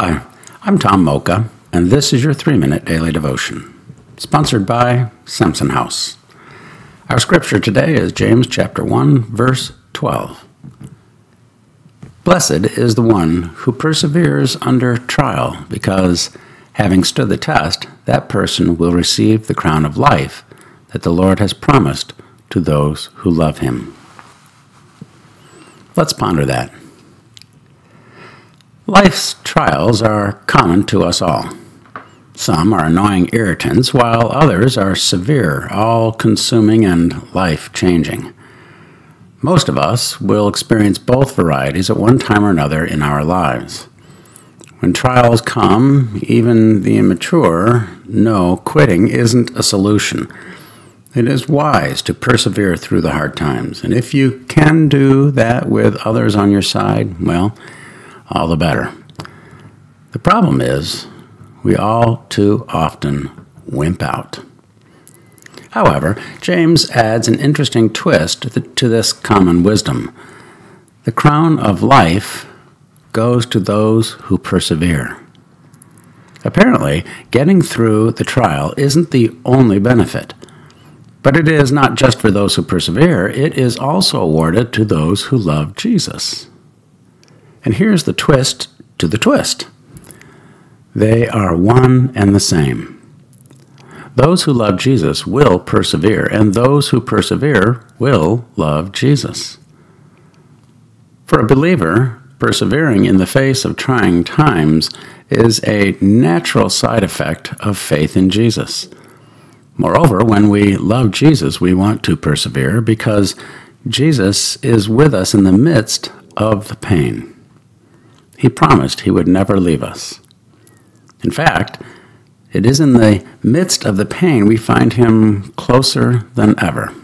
Hi, I'm Tom Mocha, and this is your three minute daily devotion, sponsored by Samson House. Our scripture today is James chapter 1, verse 12. Blessed is the one who perseveres under trial, because, having stood the test, that person will receive the crown of life that the Lord has promised to those who love him. Let's ponder that. Life's trials are common to us all. Some are annoying irritants, while others are severe, all consuming, and life changing. Most of us will experience both varieties at one time or another in our lives. When trials come, even the immature know quitting isn't a solution. It is wise to persevere through the hard times, and if you can do that with others on your side, well, all the better. The problem is, we all too often wimp out. However, James adds an interesting twist to this common wisdom. The crown of life goes to those who persevere. Apparently, getting through the trial isn't the only benefit. But it is not just for those who persevere, it is also awarded to those who love Jesus. And here's the twist to the twist they are one and the same. Those who love Jesus will persevere, and those who persevere will love Jesus. For a believer, persevering in the face of trying times is a natural side effect of faith in Jesus. Moreover, when we love Jesus, we want to persevere because Jesus is with us in the midst of the pain. He promised he would never leave us. In fact, it is in the midst of the pain we find him closer than ever.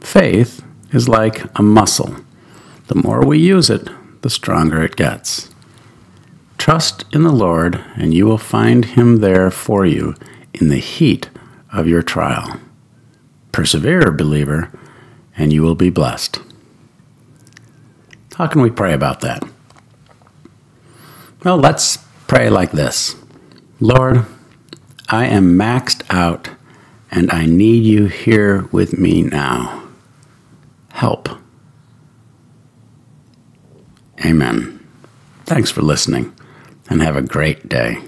Faith is like a muscle. The more we use it, the stronger it gets. Trust in the Lord, and you will find him there for you in the heat of your trial. Persevere, believer, and you will be blessed. How can we pray about that? Well, let's pray like this Lord, I am maxed out and I need you here with me now. Help. Amen. Thanks for listening and have a great day.